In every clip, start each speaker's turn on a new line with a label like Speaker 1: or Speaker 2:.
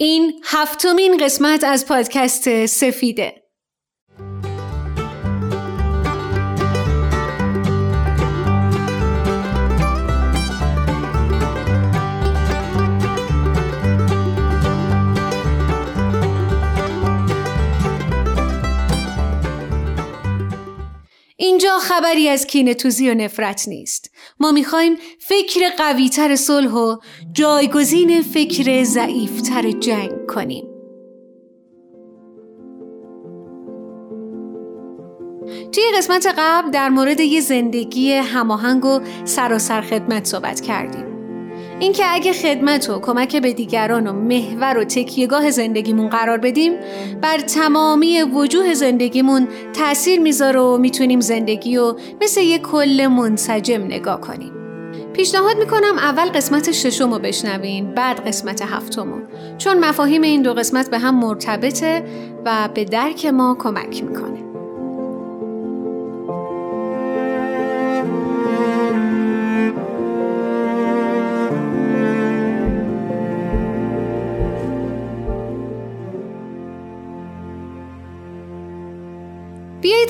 Speaker 1: این هفتمین قسمت از پادکست سفیده. اینجا خبری از کینه توزی و نفرت نیست. ما می‌خوایم فکر قویتر صلح و جایگزین فکر ضعیفتر جنگ کنیم. توی قسمت قبل در مورد یه زندگی هماهنگ و سراسر خدمت صحبت کردیم. اینکه اگه خدمت و کمک به دیگران و محور و تکیهگاه زندگیمون قرار بدیم بر تمامی وجوه زندگیمون تاثیر می‌ذاره و می‌تونیم زندگی و مثل یه کل منسجم نگاه کنیم. پیشنهاد می‌کنم اول قسمت ششم رو بشنوین بعد قسمت هفتم چون مفاهیم این دو قسمت به هم مرتبطه و به درک ما کمک می‌کنه.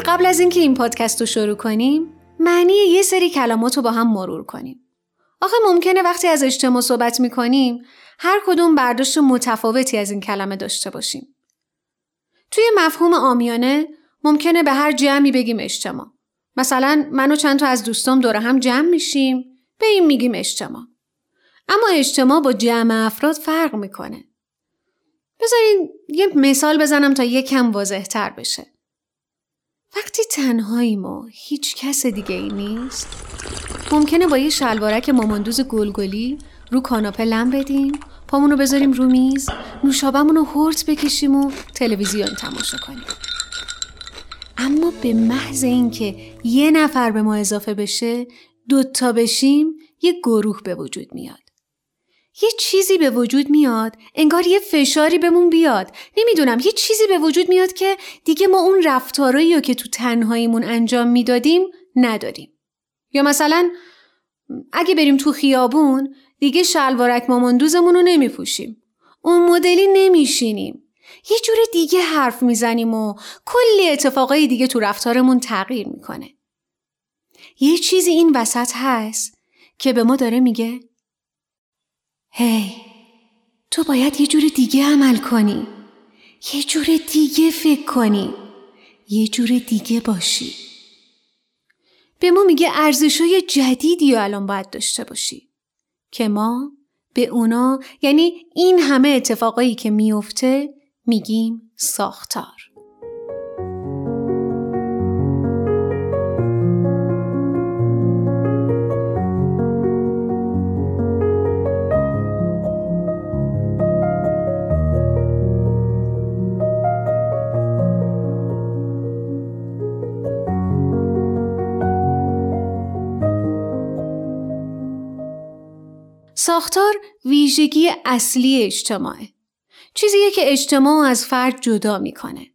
Speaker 1: قبل از اینکه این پادکست رو شروع کنیم معنی یه سری کلمات رو با هم مرور کنیم. آخه ممکنه وقتی از اجتماع صحبت می‌کنیم هر کدوم برداشت متفاوتی از این کلمه داشته باشیم. توی مفهوم آمیانه ممکنه به هر جمعی بگیم اجتماع. مثلا من و چند تا از دوستام دور هم جمع میشیم به این میگیم اجتماع. اما اجتماع با جمع افراد فرق می‌کنه. بذارین یه مثال بزنم تا یه کم واضح تر بشه. وقتی تنهاییم و هیچ کس دیگه ای نیست ممکنه با یه شلوارک ماماندوز گلگلی رو کاناپه لم بدیم پامونو بذاریم رو میز نوشابمون رو هرت بکشیم و تلویزیون تماشا کنیم. اما به محض اینکه یه نفر به ما اضافه بشه دوتا بشیم یه گروه به وجود میاد. یه چیزی به وجود میاد انگار یه فشاری بهمون بیاد. نمی‌دونم یه چیزی به وجود میاد که دیگه ما اون رفتارایی رو که تو تنهاییمون انجام می‌دادیم نداریم. یا مثلا اگه بریم تو خیابون دیگه شلوارک ماماندوزمون رو نمیپوشیم. اون مدلی نمیشینیم. یه جور دیگه حرف می‌زنیم و کلی اتفاقای دیگه تو رفتارمون تغییر می‌کنه. یه چیزی این وسط هست که به ما داره میگه هی تو باید یه جور دیگه عمل کنی. یه جور دیگه فکر کنی. یه جور دیگه باشی. به ما میگه ارزشای جدیدی و الان باید داشته باشی. که ما به اونا یعنی این همه اتفاقایی که میفته میگیم ساختار. ساختار ویژگی اصلی اجتماعه. چیزیه که اجتماع از فرد جدا می‌کنه.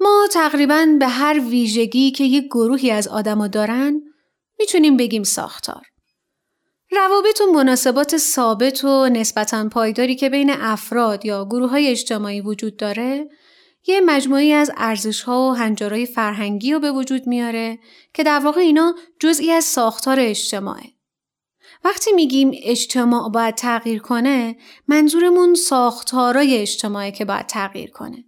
Speaker 1: ما تقریبا به هر ویژگی که یک گروهی از آدما دارن می‌تونیم بگیم ساختار. روابط و مناسبات ثابت و نسبتا پایداری که بین افراد یا گروه های اجتماعی وجود داره یه مجموعی از ارزش ها و هنجارهای فرهنگی رو به وجود میاره که در واقع اینا جزئی از ساختار اجتماعه. وقتی میگیم اجتماع باید تغییر کنه منظورمون ساختارای اجتماعی که باید تغییر کنه.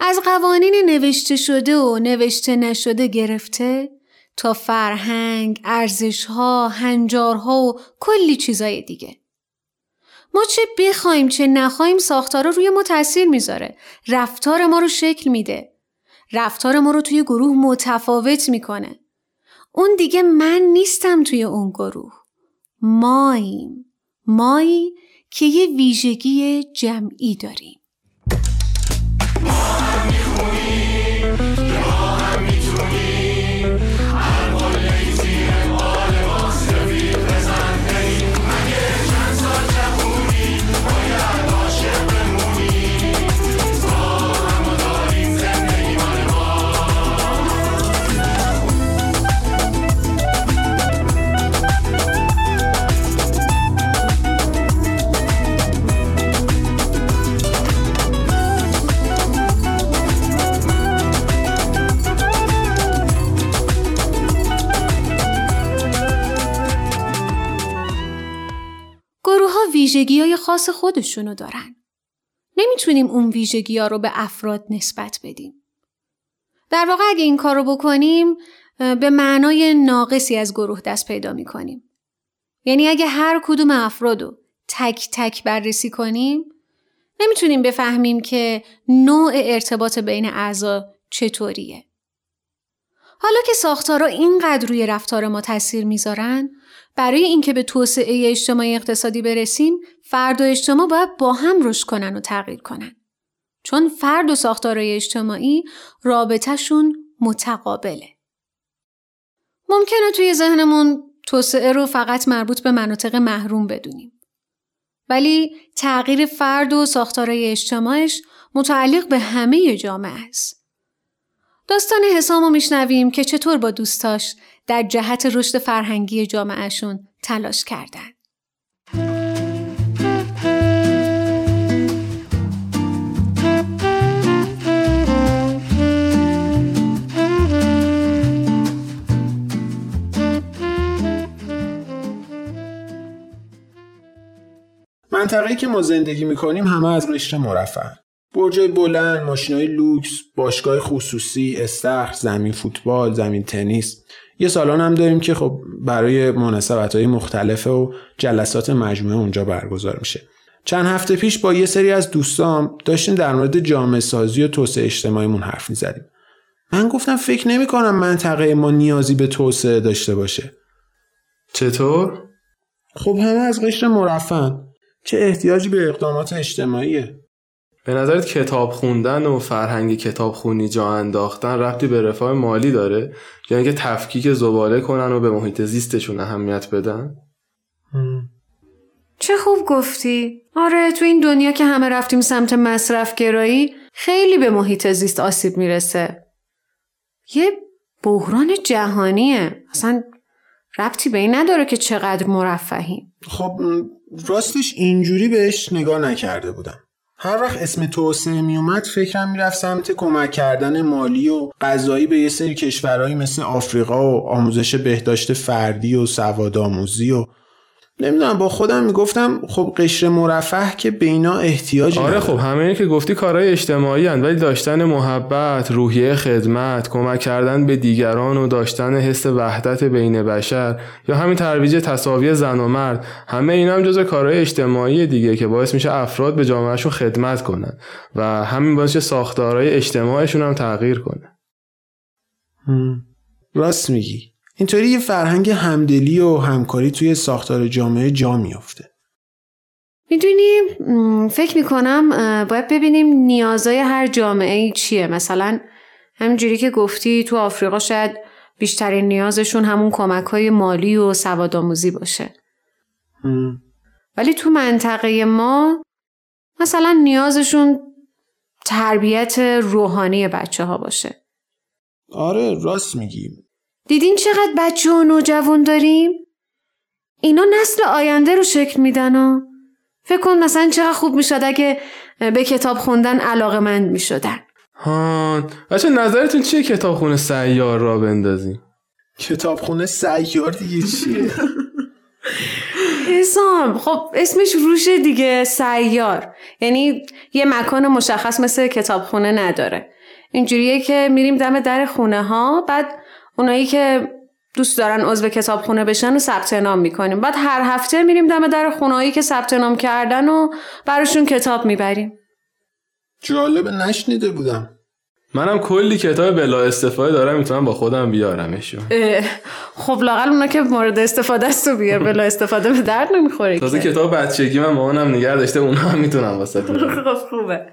Speaker 1: از قوانین نوشته شده و نوشته نشده گرفته تا فرهنگ، ارزشها، هنجارها و کلی چیزای دیگه. ما چه بخوایم چه نخوایم ساختارا روی ما تاثیر می‌ذاره. رفتار ما رو شکل میده. رفتار ما رو توی گروه متفاوت می‌کنه. اون دیگه من نیستم توی اون گروه. ماییم مایی که یه ویژگی جمعی داریم. خاص خودشونو دارن. نمی‌تونیم اون ویژگی ها رو به افراد نسبت بدیم. در واقع اگه این کار رو بکنیم به معنای ناقصی از گروه دست پیدا می‌کنیم. یعنی اگه هر کدوم افراد رو تک تک بررسی کنیم نمی‌تونیم بفهمیم که نوع ارتباط بین اعضا چطوریه. حالا که ساختارا اینقدر روی رفتار ما تاثیر می‌ذارن برای اینکه به توسعه اجتماعی اقتصادی برسیم فرد و اجتماع باید با هم رشد کنن و تغییر کنن. چون فرد و ساختارهای اجتماعی رابطهشون متقابله. ممکنه توی ذهنمون توسعه رو فقط مربوط به مناطق محروم بدونیم. ولی تغییر فرد و ساختارهای اجتماعش متعلق به همه جامعه است. داستان حسام رو میشنویم که چطور با دوستاش در جهت رشد فرهنگی جامعهشون تلاش کردن.
Speaker 2: منطقه‌ای که ما زندگی می‌کنیم همه از قشر مرفه برجای بلند، ماشینای لوکس، باشگاه خصوصی، استخر، زمین فوتبال، زمین تنیس. یه سالن هم داریم که خب برای مناسبت های مختلفه و جلسات مجموعه اونجا برگزار میشه. چند هفته پیش با یه سری از دوستام داشتیم در مورد جامعه سازی و توسعه اجتماعیمون حرف می‌زدیم. من گفتم فکر نمی کنم منطقه ما نیازی به توسعه داشته باشه.
Speaker 3: چطور؟
Speaker 2: خب همه از قشر مرفن. چه احتیاجی به اقدامات اجتماعیه؟
Speaker 3: به نظرت کتاب خوندن و فرهنگ کتاب خونی جا انداختن ربطی به رفاه مالی داره؟ یا اینکه تفکیک زباله کنن و به محیط زیستشون اهمیت بدن؟
Speaker 1: چه خوب گفتی. آره تو این دنیا که همه رفتیم سمت مصرف گرایی خیلی به محیط زیست آسیب می‌رسه. یه بحران جهانیه. اصلا ربطی به این نداره که چقدر مرفهیم.
Speaker 2: خب راستش اینجوری بهش نگاه نکرده بودم. هر وقت اسم توسعه میومد فکرم می‌رفت سمت کمک کردن مالی و غذایی به یه سری کشورهایی مثل آفریقا و آموزش بهداشت فردی و سواد آموزی و نمی‌دونم با خودم می‌گفتم خب قشر مرفه که به اینا احتیاج
Speaker 3: آره خب همه که گفتی کارهای اجتماعی هن ولی داشتن محبت روحیه خدمت کمک کردن به دیگران و داشتن حس وحدت بین بشر یا همین ترویج تصاوی زن و مرد همه اینا هم جزو کارهای اجتماعی دیگه که باعث میشه افراد به جامعهشون خدمت کنن و همین باعث ساختارهای اجتماعشون هم تغییر کنه.
Speaker 2: راست میگی. اینطوری یه فرهنگ همدلی و همکاری توی ساختار جامعه جا میافته.
Speaker 1: می‌دونی فکر می‌کنم باید ببینیم نیازهای هر جامعه چیه. مثلا همینجوری که گفتی تو آفریقا شاید بیشترین نیازشون همون کمک های مالی و سواد باشه. ولی تو منطقه ما مثلا نیازشون تربیت روحانی بچه ها باشه.
Speaker 2: آره راست میگیم
Speaker 1: دیدین چقدر بچه و نوجوان داریم؟ اینا نسل آینده رو شکل میدن و فکر کن مثلا چقدر خوب می‌شد اگه به کتاب خوندن علاقه مند می‌شدن
Speaker 3: هان بچه نظرتون چیه کتابخونه سیار را بندازیم؟
Speaker 2: کتابخونه سیار دیگه چیه؟
Speaker 1: حسام خب اسمش روشه دیگه سیار یعنی یه مکان مشخص مثل کتابخونه نداره اینجوریه که میریم دم در خونه ها بعد اونایی که دوست دارن عضو کتابخونه بشن و ثبت نام می‌کنیم. بعد هر هفته میریم دم در خونهایی که ثبت نام کردن و براشون کتاب می‌بریم.
Speaker 2: جالب نشنیده بودم.
Speaker 3: منم کلی کتاب بلا استفاده دارم می‌تونم با خودم بیارمشون
Speaker 1: خب لاقل اونا که مورد استفاده است و بیار بلا استفاده به درد نمی‌خوره
Speaker 3: تازه کتاب بچگی من مامانم نگه داشته اونا هم می‌تونم واسه
Speaker 1: خب خوبه.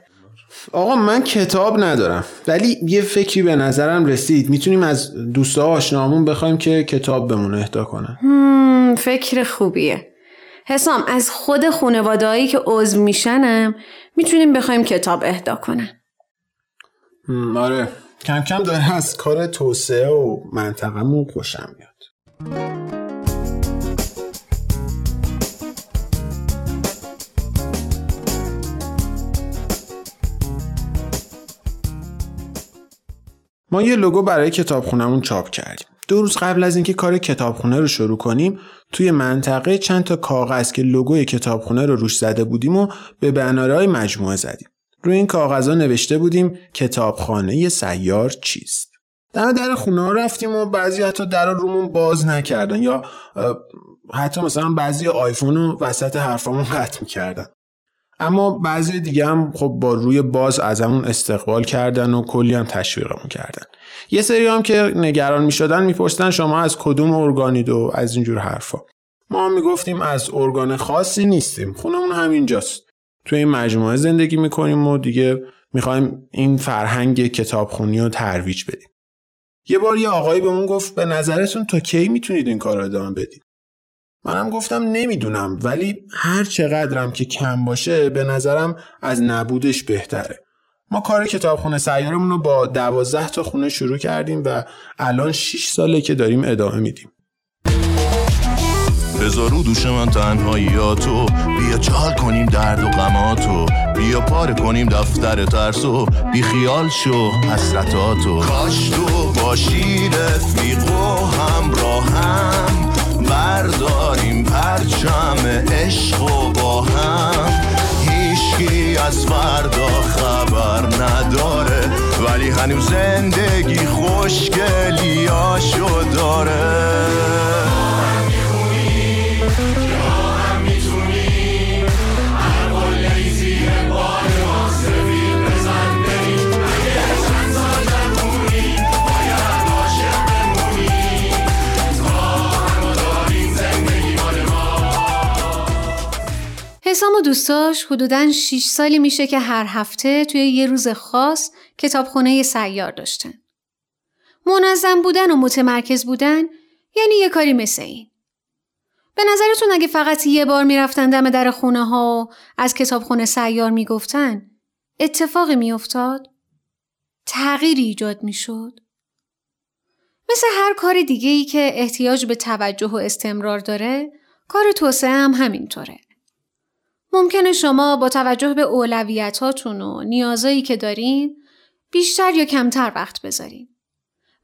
Speaker 2: آقا من کتاب ندارم. ولی یه فکری به نظرم رسید. می‌تونیم از دوستا آشنامون بخوایم که کتاب بمون اهدا کنن.
Speaker 1: فکر خوبیه. حسام از خود خانوادهایی که عضو میشنم می‌تونیم بخوایم کتاب اهدا کنن.
Speaker 2: آره. کم کم داره از کار توسعه و منطقهمون خوشم میاد. ما یه لوگو برای کتابخونمون چاپ کردیم. دو روز قبل از اینکه کار کتابخونه رو شروع کنیم توی منطقه چند تا کاغذ که لوگوی کتابخونه رو روش زده بودیم و به بنارهای مجموعه زدیم. روی این کاغذها نوشته بودیم کتابخانه سیار چیست. دم در خونه رفتیم و بعضی حتی در رومون باز نکردن یا حتی مثلا بعضی آیفون رو وسط حرفامون قطع می‌کردن. اما بعضی دیگه هم خب با روی باز ازمون استقبال کردن و کلی هم تشویقمون کردن. یه سری هم که نگران می‌شدن میپرسیدن شما از کدوم ارگانید و از اینجور حرفا. ما می‌گفتیم از ارگان خاصی نیستیم. خونمون همینجاست. توی این مجموعه زندگی می‌کنیم و دیگه می‌خوایم این فرهنگ کتابخونی رو ترویج بدیم. یه بار یه آقایی بهمون گفت به نظرتون تا کی می‌تونید این کار رو ادامه بدید؟ منم گفتم نمی‌دونم ولی هر چقدرم که کم باشه به نظرم از نبودش بهتره. ما کار کتابخونه سیارمون رو با دوازده تا خونه شروع کردیم و الان 6 ساله که داریم ادامه میدیم.
Speaker 4: بذارو دوش من تنهاییاتو بیا چال کنیم درد و غماتو. بیا پاره کنیم دفتر ترسو. بی خیال شو حسرتاتو. کاش تو باشی رفیق و همراهم. برداریم پرچم عشق و با هم. هیچکی از فردا خبر نداره ولی هنوز زندگی خوشگلیاشو داره.
Speaker 1: دوستاش حدوداً 6 سالی میشه که هر هفته توی یه روز خاص کتابخونه سیار داشتن. منظم بودن و متمرکز بودن یعنی یه کاری مثل این. به نظرتون اگه فقط یه بار می‌رفتن دم در خونه ها و از کتابخونه سیار می‌گفتن اتفاقی میافتاد؟ تغییری ایجاد می‌شد؟ مثل هر کار دیگه ای که احتیاج به توجه و استمرار داره، کار توسعه هم همینطوره. ممکنه شما با توجه به اولویتاتون و نیازایی که دارین بیشتر یا کمتر وقت بذارین.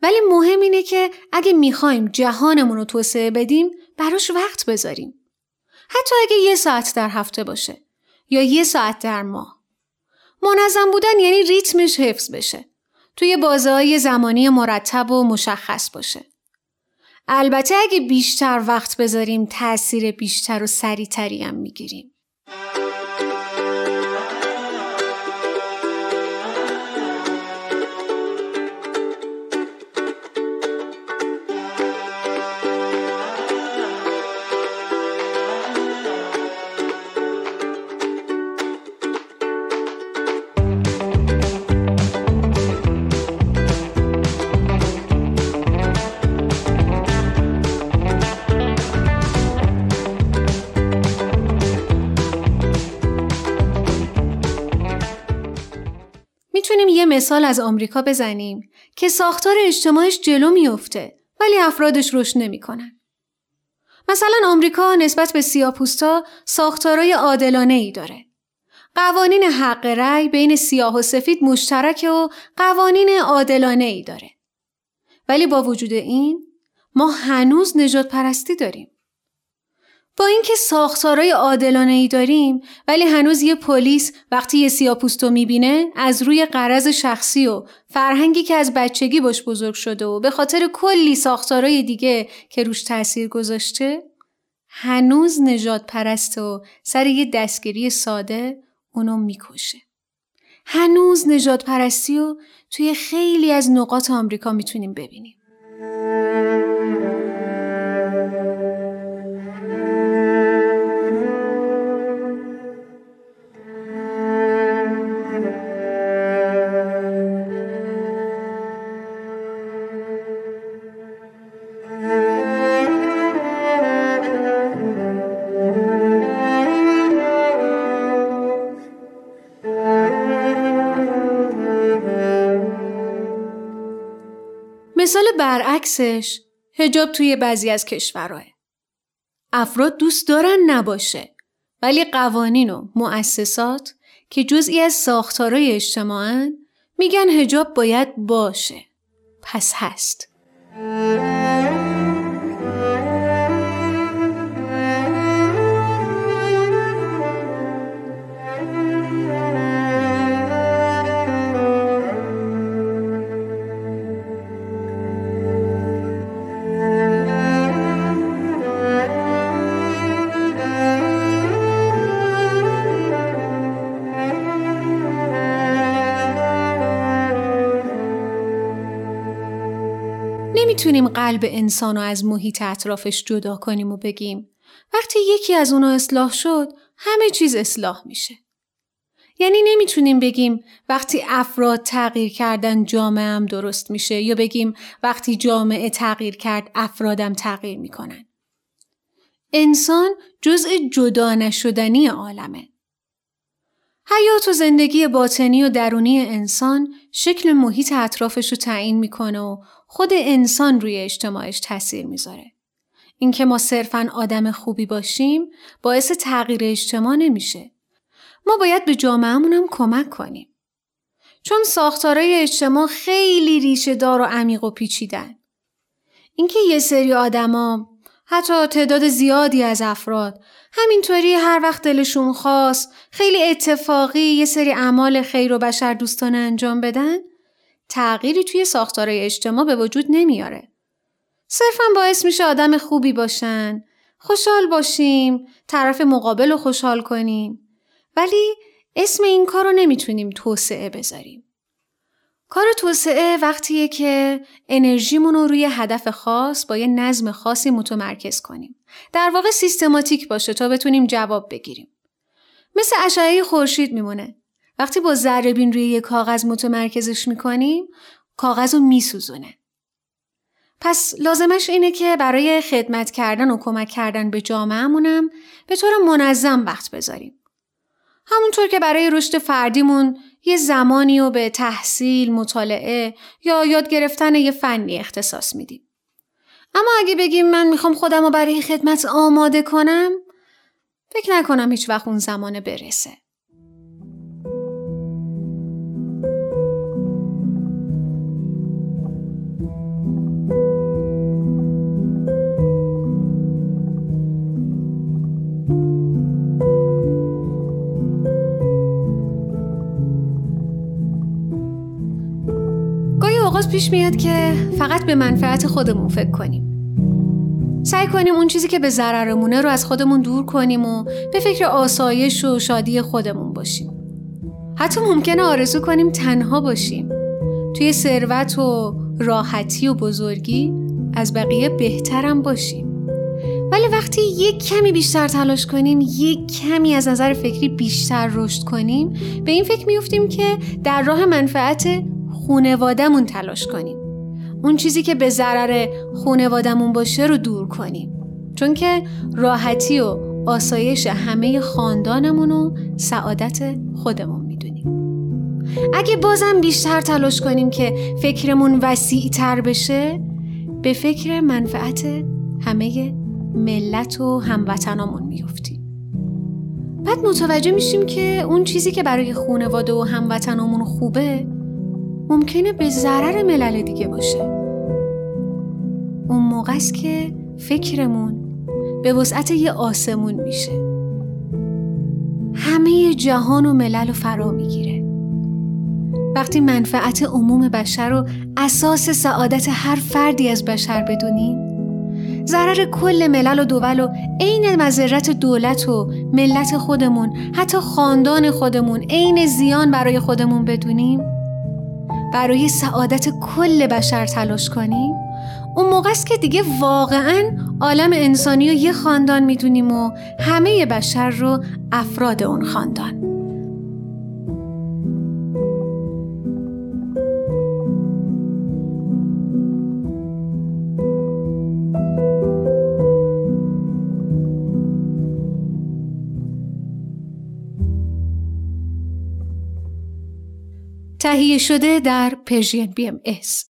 Speaker 1: ولی مهم اینه که اگه می‌خوایم جهانمون رو توسعه بدیم براش وقت بذاریم. حتی اگه یه ساعت در هفته باشه یا یه ساعت در ماه. منظم بودن یعنی ریتمش حفظ بشه. توی بازه زمانی مرتب و مشخص باشه. البته اگه بیشتر وقت بذاریم تاثیر بیشتر و سریعتری هم می‌گیریم. Thank you. یه مثال از آمریکا بزنیم که ساختار اجتماعش جلو میفته ولی افرادش رشد نمی‌کنن. مثلا آمریکا نسبت به سیاپوستا ساختارای عادلانه ای داره. قوانین حق رأی بین سیاه و سفید مشترکه و قوانین عادلانه ای داره. ولی با وجود این ما هنوز نجات پرستی داریم. با اینکه ساختارای عادلانه ای داریم ولی هنوز یه پلیس وقتی یه سیاپوستو می‌بینه از روی قرض شخصی و فرهنگی که از بچگی باش بزرگ شده و به خاطر کلی ساختارای دیگه که روش تاثیر گذاشته هنوز نجات پرست و سر یه دستگیری ساده اونو می‌کشه. هنوز نجات پرستی و توی خیلی از نقاط آمریکا می‌تونیم ببینیم. مثال برعکسش هجاب توی بعضی از کشورهای. افراد دوست دارن نباشه ولی قوانین و مؤسسات که جزئی از ساختارهای اجتماعن میگن هجاب باید باشه. پس هست. نمی‌تونیم قلب انسان رو از محیط اطرافش جدا کنیم و بگیم وقتی یکی از اونا اصلاح شد همه چیز اصلاح میشه. یعنی نمی‌تونیم بگیم وقتی افراد تغییر کردن جامعه هم درست میشه یا بگیم وقتی جامعه تغییر کرد افرادم تغییر می‌کنن. انسان جزء جدا نشدنی عالمه. حیات و زندگی باطنی و درونی انسان شکل محیط اطرافش رو تعیین می‌کنه و خود انسان روی اجتماعش تاثیر می‌ذاره. اینکه ما صرفا آدم خوبی باشیم باعث تغییر اجتماع نمیشه. ما باید به جامعهمون هم کمک کنیم. چون ساختارای اجتماع خیلی ریشه دار و عمیق و پیچیدن. اینکه یه سری آدما حتی تعداد زیادی از افراد همینطوری هر وقت دلشون خواست خیلی اتفاقی یه سری اعمال خیر و بشر دوستانه انجام بدن تغییری توی ساختارهای اجتماع به وجود نمیاره. صرفا باعث میشه آدم خوبی باشن، خوشحال باشیم، طرف مقابل رو خوشحال کنیم. ولی اسم این کار رو نمی‌تونیم توسعه بذاریم. کار توسعه وقتیه که انرژیمون رو روی هدف خاص با یه نظم خاصی متمرکز کنیم. در واقع سیستماتیک باشه تا بتونیم جواب بگیریم. مثل اشعه خورشید میمونه. وقتی با ذره بین روی یک کاغذ متمرکزش می‌کنیم کاغذ رو میسوزونه. پس لازمش اینه که برای خدمت کردن و کمک کردن به جامعهمونم به طور منظم وقت بذاریم. همونطور که برای رشد فردیمون یه زمانی رو به تحصیل، مطالعه یا یاد گرفتن یه فنی اختصاص میدیم. اما اگه بگیم من می‌خوام خودم رو برای خدمت آماده کنم فکر نکنم هیچ وقت اون زمان برسه. اوقات پیش میاد که فقط به منفعت خودمون فکر کنیم. سعی کنیم اون چیزی که به ضررمونه رو از خودمون دور کنیم و به فکر آسایش و شادی خودمون باشیم. حتی ممکنه آرزو کنیم تنها باشیم. توی ثروت و راحتی و بزرگی از بقیه بهترم باشیم. ولی وقتی یک کمی بیشتر تلاش کنیم یک کمی از نظر فکری بیشتر رشد کنیم به این فکر میفتیم که در راه منفعت خونوادمون تلاش کنیم. اون چیزی که به ضرر خونوادمون باشه رو دور کنیم. چون که راحتی و آسایش همه خاندانمون و سعادت خودمون می‌دونیم. اگه بازم بیشتر تلاش کنیم که فکرمون وسیع تر بشه به فکر منفعت همه ملت و هموطنامون میفتیم. بعد متوجه میشیم که اون چیزی که برای خونواده و هموطنامون خوبه ممکنه به ضرر ملل دیگه باشه. اون موقع است که فکرمون به وسعت یه آسمون میشه. همه جهان و ملل رو فرا می‌گیره. وقتی منفعت عموم بشر رو اساس سعادت هر فردی از بشر بدونیم ضرر کل ملل و دول و عین مذرت دولت و ملت خودمون حتی خاندان خودمون عین زیان برای خودمون بدونیم برای سعادت کل بشر تلاش کنیم؟ اون موقع است که دیگه واقعا عالم انسانی رو یه خاندان می‌دونیم و همه بشر رو افراد اون خاندان. تهیه شده در پرژین بی ام ایس.